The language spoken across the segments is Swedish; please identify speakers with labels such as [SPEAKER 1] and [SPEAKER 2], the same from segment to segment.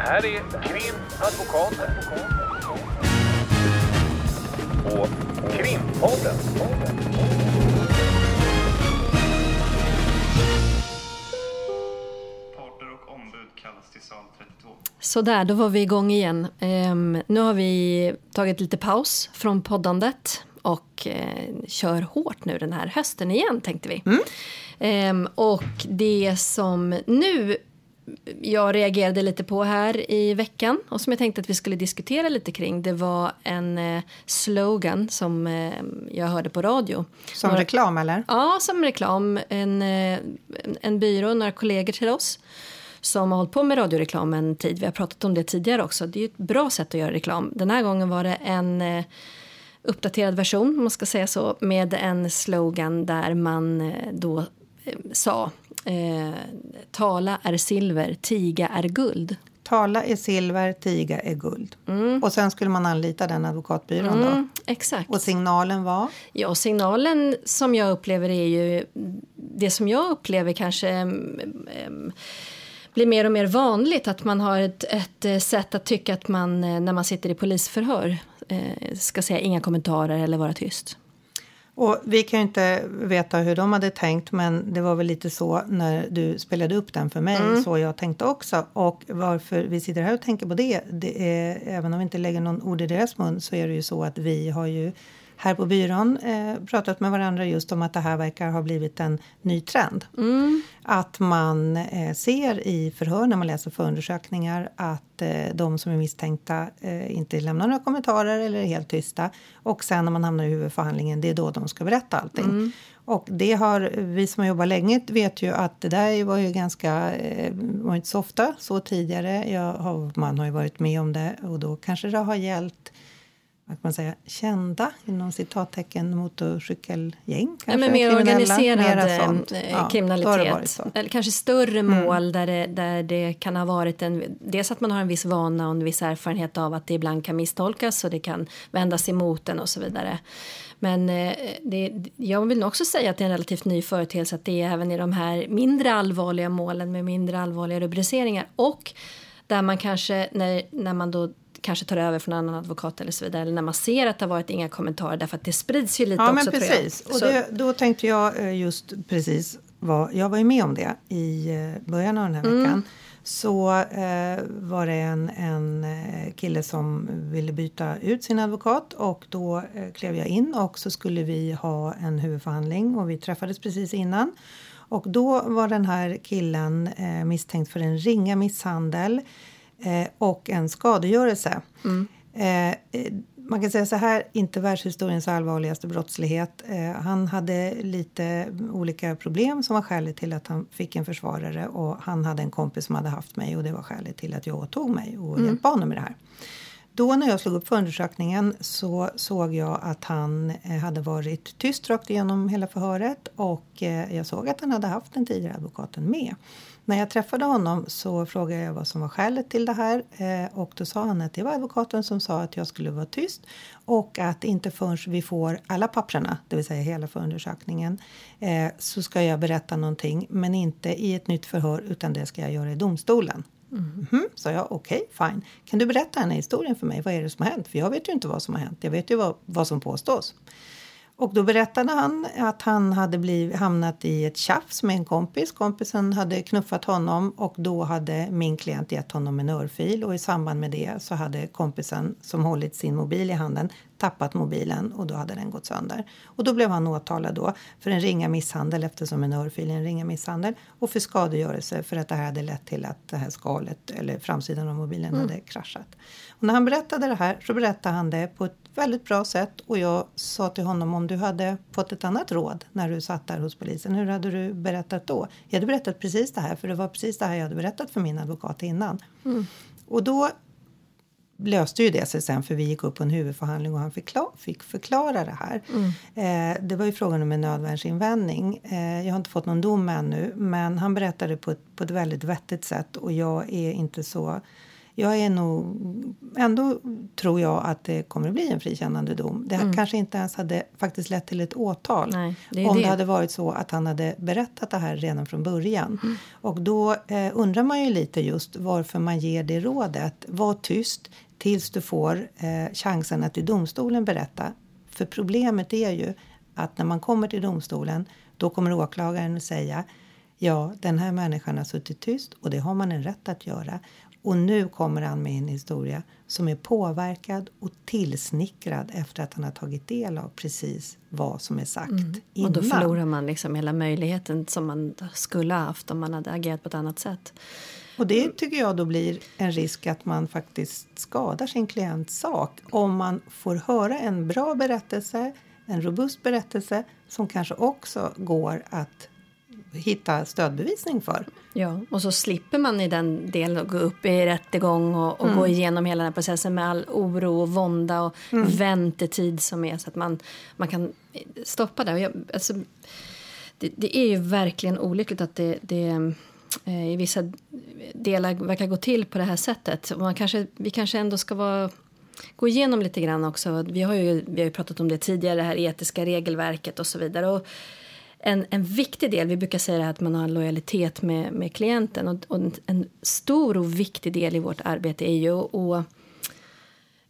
[SPEAKER 1] Det här är Krimadvokaten. Och Krimpodden.
[SPEAKER 2] Parter och ombud kallas till sal 32.
[SPEAKER 3] Sådär, då var vi igång igen. Ehm, nu har vi tagit lite paus från poddandet och eh, kör hårt nu den här hösten igen, tänkte vi. Ehm, och det som nu jag reagerade lite på här i veckan och som jag tänkte att vi skulle diskutera lite kring det var en eh, slogan som eh, jag hörde på radio.
[SPEAKER 4] Som
[SPEAKER 3] Några-
[SPEAKER 4] reklam eller?
[SPEAKER 3] Ja, som reklam. En, eh, en, byrå, några kollegor till oss som har hållit på med radioreklam en tid. Vi har pratat om det tidigare också. Det är ett bra sätt att göra reklam. Den här gången var det en uppdaterad version, om man ska säga så, med en slogan där man då sa eh, Tala är silver, tiga är guld.
[SPEAKER 4] Tala är silver, tiga är guld. Och sen skulle man anlita den advokatbyrån då.
[SPEAKER 3] Mm, exakt.
[SPEAKER 4] Och signalen var?
[SPEAKER 3] Ja, signalen som jag upplever är ju det som jag upplever kanske em, blir mer och mer vanligt att man har ett, ett eh, sätt att tycka att man eh, när man sitter i polisförhör eh, ska säga inga kommentarer eller vara tyst.
[SPEAKER 4] Och vi kan ju inte veta hur de hade tänkt men det var väl lite så när du spelade upp den för mig
[SPEAKER 3] Mm.
[SPEAKER 4] så jag tänkte också. Och varför vi sitter här och tänker på det, det är, även om vi inte lägger någon ord i deras mun så är det ju så att vi har ju här på byrån eh, pratat med varandra just om att det här verkar ha blivit en ny trend. Att man eh, ser i förhör när man läser förundersökningar att eh, de som är misstänkta eh, inte lämnar några kommentarer eller är helt tysta. Och sen när man hamnar i huvudförhandlingen, det är då de ska berätta allting. Och det har vi som har jobbat länge vet ju att det där var ju ganska, eh, var inte så ofta så tidigare. Jag har, man har ju varit med om det och då kanske det har gällt vad man säga, kända inom citattecken motorcykelgäng.
[SPEAKER 3] Ja, men
[SPEAKER 4] kanske,
[SPEAKER 3] mer organiserad eh, eh,
[SPEAKER 4] Ja, det
[SPEAKER 3] kriminalitet.
[SPEAKER 4] Mm.
[SPEAKER 3] Eller kanske större mål där, det, där det kan ha varit en... Dels att man har en viss vana och en viss erfarenhet av att det ibland kan misstolkas och det kan vändas emot en och så vidare. Men eh, det, jag vill också säga att det är en relativt ny företeelse att det är även i de här mindre allvarliga målen med mindre allvarliga rubriceringar och där man kanske när, när man då kanske tar över från en annan advokat eller så vidare eller när man ser att det har varit inga kommentarer därför att det sprids ju lite
[SPEAKER 4] Ja,
[SPEAKER 3] också
[SPEAKER 4] men precis. Och det, då tänkte jag eh, just precis vad, jag var ju med om det i eh, början av den här
[SPEAKER 3] Mm.
[SPEAKER 4] veckan. Så eh, var det en, en eh, kille som ville byta ut sin advokat och då eh, klev jag in och så skulle vi ha en huvudförhandling och vi träffades precis innan. Och då var den här killen eh, misstänkt för en ringa misshandel eh, och en skadegörelse. Eh, eh, man kan säga så här, inte världshistoriens allvarligaste brottslighet. Eh, han hade lite olika problem som var skälet till att han fick en försvarare och han hade en kompis som hade haft mig och det var skälet till att jag åtog mig och hjälpte honom med det här. Då när jag slog upp förundersökningen så såg jag att han eh, hade varit tyst rakt igenom hela förhöret och eh, jag såg att han hade haft den tidigare advokaten med. När jag träffade honom så frågade jag vad som var skälet till det här eh, och då sa han att det var advokaten som sa att jag skulle vara tyst och att inte förrän vi får alla papperna, det vill säga hela förundersökningen, eh, så ska jag berätta någonting men inte i ett nytt förhör utan det ska jag göra i domstolen. Mhm, sa jag. Okej, fine. Kan du berätta den här historien för mig? Vad är det som har hänt? För jag vet ju inte vad som har hänt. Jag vet ju vad, vad som påstås. Och då berättade han att han hade blivit, hamnat i ett tjafs med en kompis. Kompisen hade knuffat honom och då hade min klient gett honom en örfil och i samband med det så hade kompisen som hållit sin mobil i handen tappat mobilen och då hade den gått sönder. Och då blev han åtalad då för en ringa misshandel eftersom en örfil är en ringa misshandel och för skadegörelse för att det här hade lett till att det här skalet eller framsidan av mobilen hade kraschat. Och när han berättade det här så berättade han det på ett väldigt bra sätt och jag sa till honom om du hade fått ett annat råd när du satt där hos polisen, hur hade du berättat då? Jag hade berättat precis det här för det var precis det här jag hade berättat för min advokat innan. Och då löste ju det sig sen för vi gick upp på en huvudförhandling och han förkla- fick förklara det här. Eh, det var ju frågan om en nödvärnsinvändning. Eh, jag har inte fått någon dom ännu men han berättade på ett, på ett väldigt vettigt sätt och jag är inte så jag är nog... Ändå tror jag att det kommer att bli en frikännande dom. Det mm. kanske inte ens hade faktiskt lett till ett åtal
[SPEAKER 3] Nej,
[SPEAKER 4] det om det. det. hade varit så att han hade berättat det här redan från början. Mm. Och då eh, undrar man ju lite just varför man ger det rådet. Var tyst tills du får eh, chansen att i domstolen berätta. För problemet är ju att när man kommer till domstolen då kommer åklagaren att säga ja, den här människan har suttit tyst och det har man en rätt att göra. Och nu kommer han med en historia som är påverkad och tillsnickrad efter att han har tagit del av precis vad som är sagt mm. innan.
[SPEAKER 3] Och då förlorar man liksom hela möjligheten som man skulle ha haft om man hade agerat på ett annat sätt.
[SPEAKER 4] Och det tycker jag då blir en risk att man faktiskt skadar sin klients sak om man får höra en bra berättelse, en robust berättelse som kanske också går att hitta stödbevisning för.
[SPEAKER 3] Ja, och så slipper man i den delen att gå upp i rättegång och, och mm. gå igenom hela den här processen med all oro och vånda och mm. väntetid som är så att man, man kan stoppa det. Jag, alltså, det, det, är ju verkligen olyckligt att det, det eh, i vissa delar verkar gå till på det här sättet. Och man kanske, vi kanske ändå ska vara gå igenom lite grann också. Vi har ju, vi har ju pratat om det tidigare, det här etiska regelverket och så vidare. Och en, en viktig del, vi brukar säga att man har en lojalitet med, med klienten och, och en, en, stor och viktig del i vårt arbete är ju att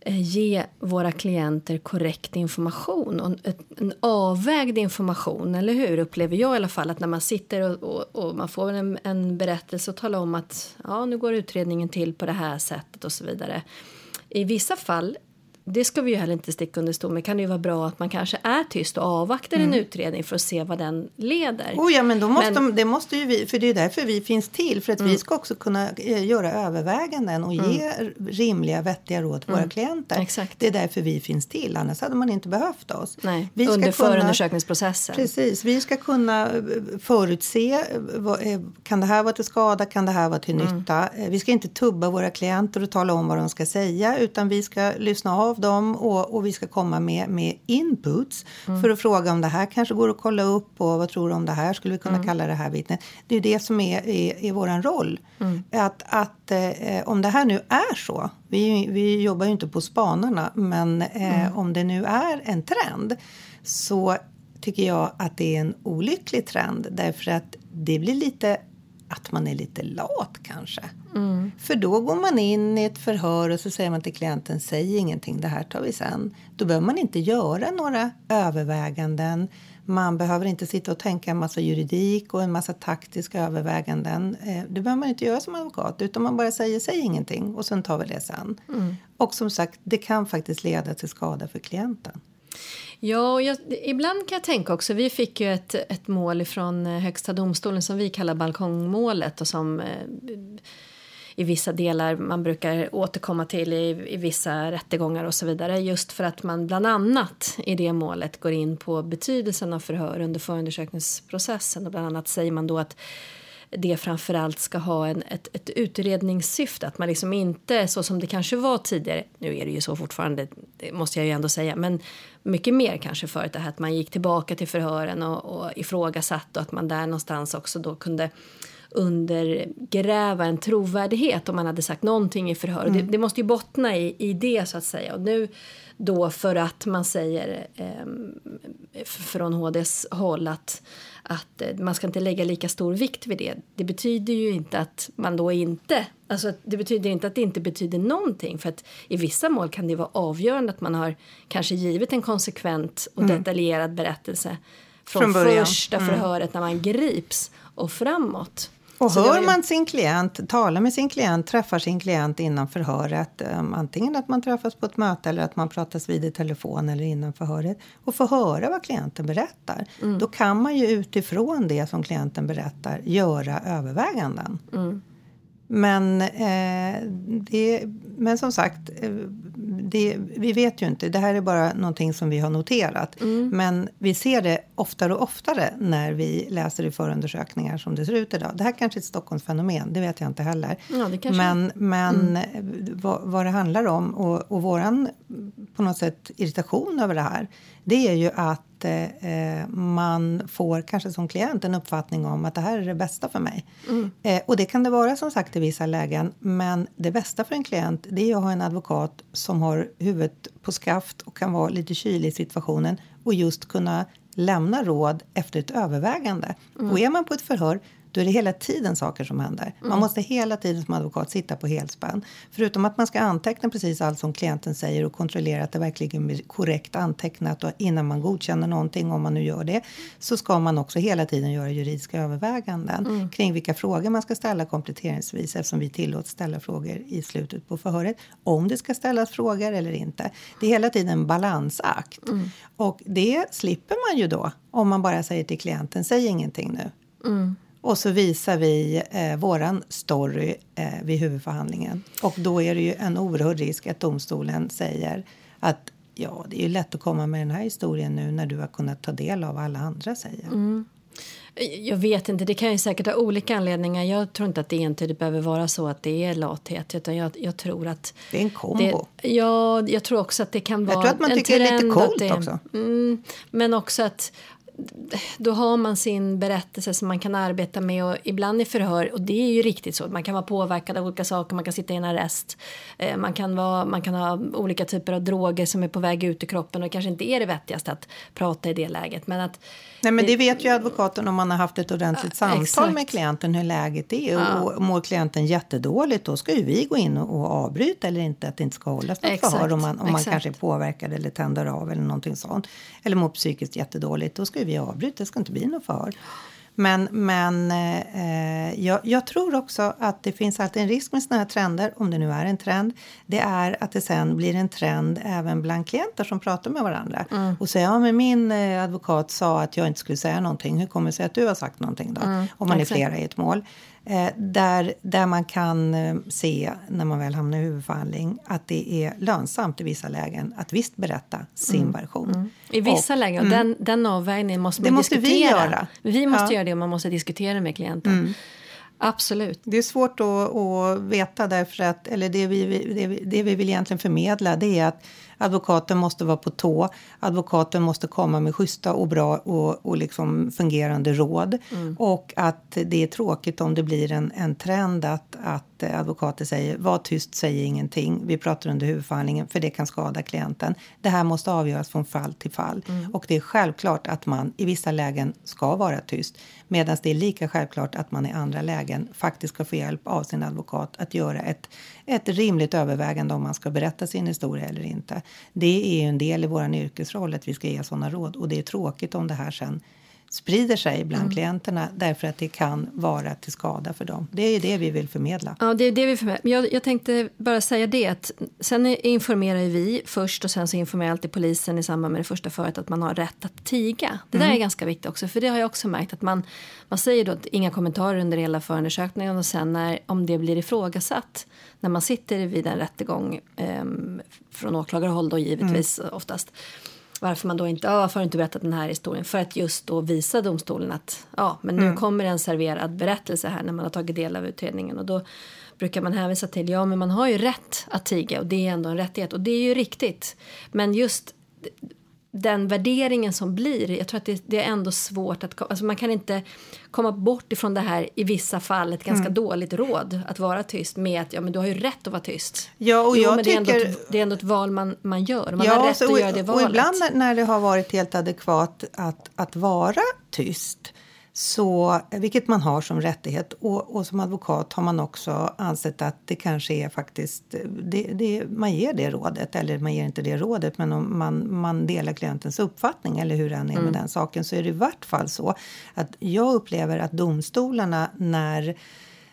[SPEAKER 3] eh, ge våra klienter korrekt information och en avvägd information, eller hur? Upplever jag i alla fall att när man sitter och, och, och, man får en, en berättelse och talar om att ja, nu går utredningen till på det här sättet och så vidare. I vissa fall det ska vi ju heller inte sticka under stol med. kan det ju vara bra att man kanske är tyst och avvaktar mm. en utredning för att se vad den leder.
[SPEAKER 4] Oh ja, men då måste men, de, det måste ju vi, för det är därför vi finns till. För att mm. vi ska också kunna eh, göra överväganden och mm. ge rimliga, vettiga råd till våra mm. klienter.
[SPEAKER 3] Exakt.
[SPEAKER 4] Det är därför vi finns till, annars hade man inte behövt oss.
[SPEAKER 3] Nej, vi under kunna, förundersökningsprocessen.
[SPEAKER 4] Precis, vi ska kunna eh, förutse, eh, kan det här vara till skada, kan det här vara till mm. nytta? Vi ska inte tubba våra klienter och tala om vad de ska säga, utan vi ska lyssna av dem och, och vi ska komma med, med inputs mm. för att fråga om det här kanske går att kolla upp och vad tror du om det här? Skulle vi kunna mm. kalla det här vittnet? Det är det som är, är, är vår roll. Mm. Att, att eh, om det här nu är så, vi, vi jobbar ju inte på spanarna, men eh, mm. om det nu är en trend så tycker jag att det är en olycklig trend därför att det blir lite att man är lite lat kanske. Mm. För då går man in i ett förhör och så säger man till klienten säg ingenting, det här tar vi sen. Då behöver man inte göra några överväganden. Man behöver inte sitta och tänka en massa juridik och en massa taktiska överväganden. Eh, det behöver man inte göra som advokat utan man bara säger säg ingenting och sen tar vi det sen. Mm. Och som sagt, det kan faktiskt leda till skada för klienten.
[SPEAKER 3] Ja, och jag, ibland kan jag tänka också, vi fick ju ett, ett mål från eh, Högsta domstolen som vi kallar balkongmålet och som eh, i vissa delar man brukar återkomma till i, i vissa rättegångar och så vidare. Just för att man bland annat i det målet går in på betydelsen av förhör under förundersökningsprocessen och bland annat säger man då att det framförallt ska ha en, ett, ett utredningssyfte. Att man liksom inte, så som det kanske var tidigare, nu är det ju så fortfarande, det måste jag ju ändå säga, men mycket mer kanske förut det här att man gick tillbaka till förhören och, och ifrågasatt och att man där någonstans också då kunde undergräva en trovärdighet om man hade sagt någonting i förhör. Mm. Det, det, måste ju bottna i, i det så att säga. Och nu då för att man säger eh, från HDs håll att, att eh, man ska inte lägga lika stor vikt vid det. Det betyder ju inte att man då inte, alltså det betyder inte att det inte betyder någonting för att i vissa mål kan det vara avgörande att man har kanske givit en konsekvent och mm. detaljerad berättelse från, från första mm. förhöret när man grips och framåt.
[SPEAKER 4] Och hör ju... man sin klient, talar med sin klient, träffar sin klient innan förhöret, um, antingen att man träffas på ett möte eller att man pratas vid i telefon eller innan förhöret och får höra vad klienten berättar, mm. då kan man ju utifrån det som klienten berättar göra överväganden. Mm. Men, eh, det, men som sagt, eh, det, vi vet ju inte. Det här är bara någonting som vi har noterat. Mm. Men vi ser det oftare och oftare när vi läser i förundersökningar som det ser ut idag. Det här kanske är ett Stockholmsfenomen, det vet jag inte heller.
[SPEAKER 3] Ja,
[SPEAKER 4] men men mm. vad, vad, det handlar om och, och våran på något sätt irritation över det här det är ju att att eh, man får kanske som klient en uppfattning om att det här är det bästa för mig.
[SPEAKER 3] Mm.
[SPEAKER 4] Eh, och det kan det vara som sagt i vissa lägen. Men det bästa för en klient det är att ha en advokat som har huvudet på skaft och kan vara lite kylig i situationen och just kunna lämna råd efter ett övervägande.
[SPEAKER 3] Mm.
[SPEAKER 4] Och är man på ett förhör då är det hela tiden saker som händer. Man
[SPEAKER 3] Mm.
[SPEAKER 4] måste hela tiden som advokat sitta på helspänn. Förutom att man ska anteckna precis allt som klienten säger och kontrollera att det verkligen blir korrekt antecknat och innan man godkänner någonting, om man nu gör det, så ska man också hela tiden göra juridiska överväganden
[SPEAKER 3] Mm.
[SPEAKER 4] kring vilka frågor man ska ställa kompletteringsvis eftersom vi tillåts ställa frågor i slutet på förhöret. Om det ska ställas frågor eller inte. Det är hela tiden en balansakt.
[SPEAKER 3] Mm.
[SPEAKER 4] Och det slipper man ju då om man bara säger till klienten, säg ingenting nu. Och så visar vi eh, våran story eh, vid huvudförhandlingen. Och då är det ju en oerhörd risk att domstolen säger att ja, det är ju lätt att komma med den här historien nu när du har kunnat ta del av vad alla andra säger.
[SPEAKER 3] Jag vet inte, det kan ju säkert ha olika anledningar. Jag tror inte att det entydigt behöver vara så att det är lathet. Utan jag, jag tror att...
[SPEAKER 4] Det är en kombo.
[SPEAKER 3] Det, ja, jag tror också att det kan vara
[SPEAKER 4] tror att man tycker det är lite coolt
[SPEAKER 3] det,
[SPEAKER 4] också.
[SPEAKER 3] Mm, men också att då har man sin berättelse som man kan arbeta med och ibland i förhör och det är ju riktigt så. Man kan vara påverkad av olika saker, man kan sitta i en arrest. Eh, man, kan vara, man kan ha olika typer av droger som är på väg ut ur kroppen och det kanske inte är det vettigaste att prata i det läget. Men att
[SPEAKER 4] Nej, men det vet ju advokaten om man har haft ett ordentligt samtal
[SPEAKER 3] exakt.
[SPEAKER 4] med klienten hur läget är. Och mår klienten jättedåligt då ska ju vi gå in och, och avbryta eller inte att det inte ska hållas något
[SPEAKER 3] Exakt,
[SPEAKER 4] förhör om man, om man
[SPEAKER 3] exakt.
[SPEAKER 4] kanske är påverkad eller tänder av eller någonting sånt. Eller mår psykiskt jättedåligt. Då ska ju vi avbryta, det ska inte bli något förhör. Men, men eh, jag, jag tror också att det finns alltid en risk med såna här trender, om det nu är en trend. Det är att det sen blir en trend även bland klienter som pratar med varandra. Och säger, ja men min eh, advokat sa att jag inte skulle säga någonting. Hur kommer det sig att du har sagt någonting då? om man är flera i ett mål. Eh, där, där man kan eh, se, när man väl hamnar i huvudförhandling, att det är lönsamt i vissa lägen att visst berätta sin version.
[SPEAKER 3] I vissa
[SPEAKER 4] Och-
[SPEAKER 3] lägen, och den, den avvägningen måste
[SPEAKER 4] Det
[SPEAKER 3] man
[SPEAKER 4] måste vi
[SPEAKER 3] diskutera.
[SPEAKER 4] göra.
[SPEAKER 3] Vi måste
[SPEAKER 4] Ja. Mm.
[SPEAKER 3] göra det och man måste diskutera med klienten. Absolut.
[SPEAKER 4] Det är svårt att, att veta därför att, eller det vi, det, vi, det vi vill egentligen förmedla det är att advokaten måste vara på tå. Advokaten måste komma med schyssta och bra och, och liksom fungerande råd. Och att det är tråkigt om det blir en, en trend att, att advokater säger var tyst, säg ingenting. Vi pratar under huvudförhandlingen för det kan skada klienten. Det här måste avgöras från fall till fall. Och det är självklart att man i vissa lägen ska vara tyst. Medan det är lika självklart att man i andra lägen faktiskt ska få hjälp av sin advokat att göra ett, ett rimligt övervägande om man ska berätta sin historia eller inte. Det är ju en del i vår yrkesroll att vi ska ge sådana råd och det är tråkigt om det här sen sprider sig bland klienterna därför att det kan vara till skada för dem. Det är det vi vill förmedla.
[SPEAKER 3] Ja, det är det vi förmedlar. Jag, jag tänkte bara säga det att sen informerar vi först och sen så informerar alltid polisen i samband med det första förhöret att man har rätt att tiga. Det där är ganska viktigt också för det har jag också märkt att man, man säger då att inga kommentarer under hela förundersökningen och sen när, om det blir ifrågasatt när man sitter vid en rättegång ehm, från åklagarhåll då givetvis oftast varför man då inte, ja, varför har du inte berättat den här historien? För att just då visa domstolen att ja, men nu kommer en serverad berättelse här när man har tagit del av utredningen och då brukar man hänvisa till, ja men man har ju rätt att tiga och det är ändå en rättighet och det är ju riktigt. Men just den värderingen som blir, jag tror att det, det är ändå svårt att, alltså man kan inte komma bort ifrån det här i vissa fall ett ganska dåligt råd att vara tyst med att ja men du har ju rätt att vara tyst.
[SPEAKER 4] Ja, och
[SPEAKER 3] jo,
[SPEAKER 4] jag
[SPEAKER 3] men det är,
[SPEAKER 4] tycker-
[SPEAKER 3] ett, det är ändå ett val man, man gör. Man har rätt
[SPEAKER 4] så,
[SPEAKER 3] att göra det valet.
[SPEAKER 4] Och ibland när- när det har varit helt adekvat att, att vara tyst så, vilket man har som rättighet. Och, och som advokat har man också ansett att det kanske är faktiskt det, det, man ger det rådet. Eller man ger inte det rådet men om man, man delar klientens uppfattning eller hur den är med den saken så är det i vart fall så att jag upplever att domstolarna när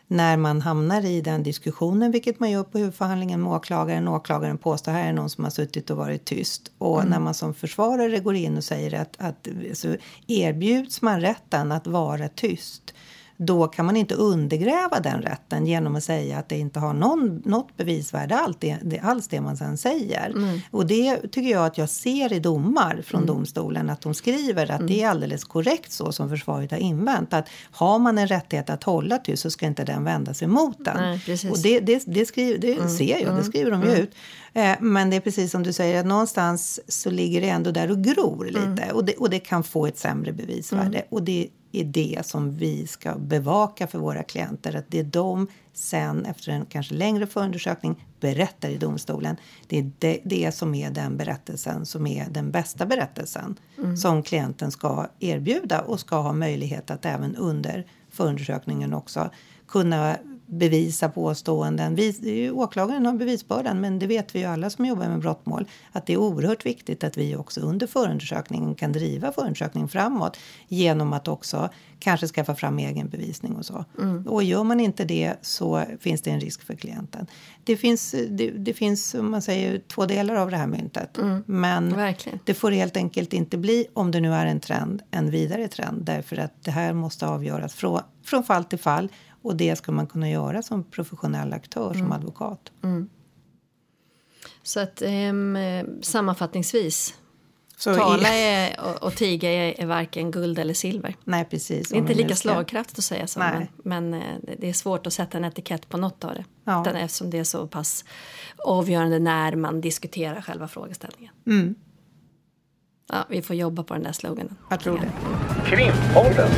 [SPEAKER 4] när man hamnar i den diskussionen, vilket man gör på huvudförhandlingen med åklagaren. Åklagaren påstår här är någon som har suttit och varit tyst. Och när man som försvarare går in och säger att, att så erbjuds man rätten att vara tyst då kan man inte undergräva den rätten genom att säga att det inte har någon, något bevisvärde allt det, det, alls det man sen säger. Mm. Och det tycker jag att jag ser i domar från mm. domstolen att de skriver att mm. det är alldeles korrekt så som försvaret har invänt. Att har man en rättighet att hålla tyst så ska inte den vändas emot den.
[SPEAKER 3] Nej,
[SPEAKER 4] och det, det, det, skriver, det mm. ser jag, det skriver de ju mm. ut. Eh, men det är precis som du säger, att någonstans så ligger det ändå där och gror lite. Mm. Och, det, och det kan få ett sämre bevisvärde. Mm. Och det är det som vi ska bevaka för våra klienter. Att det är de sen, efter en kanske längre förundersökning, berättar i domstolen. Det är det, det som är den berättelsen som är den bästa berättelsen mm. som klienten ska erbjuda och ska ha möjlighet att även under förundersökningen också kunna bevisa påståenden. Vi, åklagaren har bevisbördan, men det vet vi ju alla som jobbar med brottmål att det är oerhört viktigt att vi också under förundersökningen kan driva förundersökningen framåt genom att också kanske skaffa fram egen bevisning och så. Mm. Och gör man inte det så finns det en risk för klienten. Det finns, det, det finns om man säger, två delar av det här myntet. Mm. Men
[SPEAKER 3] Verkligen.
[SPEAKER 4] det får helt enkelt inte bli, om det nu är en trend, en vidare trend. Därför att det här måste avgöras från, från fall till fall och det ska man kunna göra som professionell aktör, mm. som advokat.
[SPEAKER 3] Mm. Så att um, sammanfattningsvis så Tala är, och, och tiga är, är varken guld eller silver.
[SPEAKER 4] Nej, precis.
[SPEAKER 3] Det är inte lika slagkraftigt att säga så, men, men, eh, det är svårt att sätta en etikett på något av det. Ja. Utan eftersom det är så pass avgörande när man diskuterar själva frågeställningen.
[SPEAKER 4] Mm.
[SPEAKER 3] Ja, vi får jobba på den där sloganen.
[SPEAKER 4] Jag tror det.
[SPEAKER 1] Krimpodden.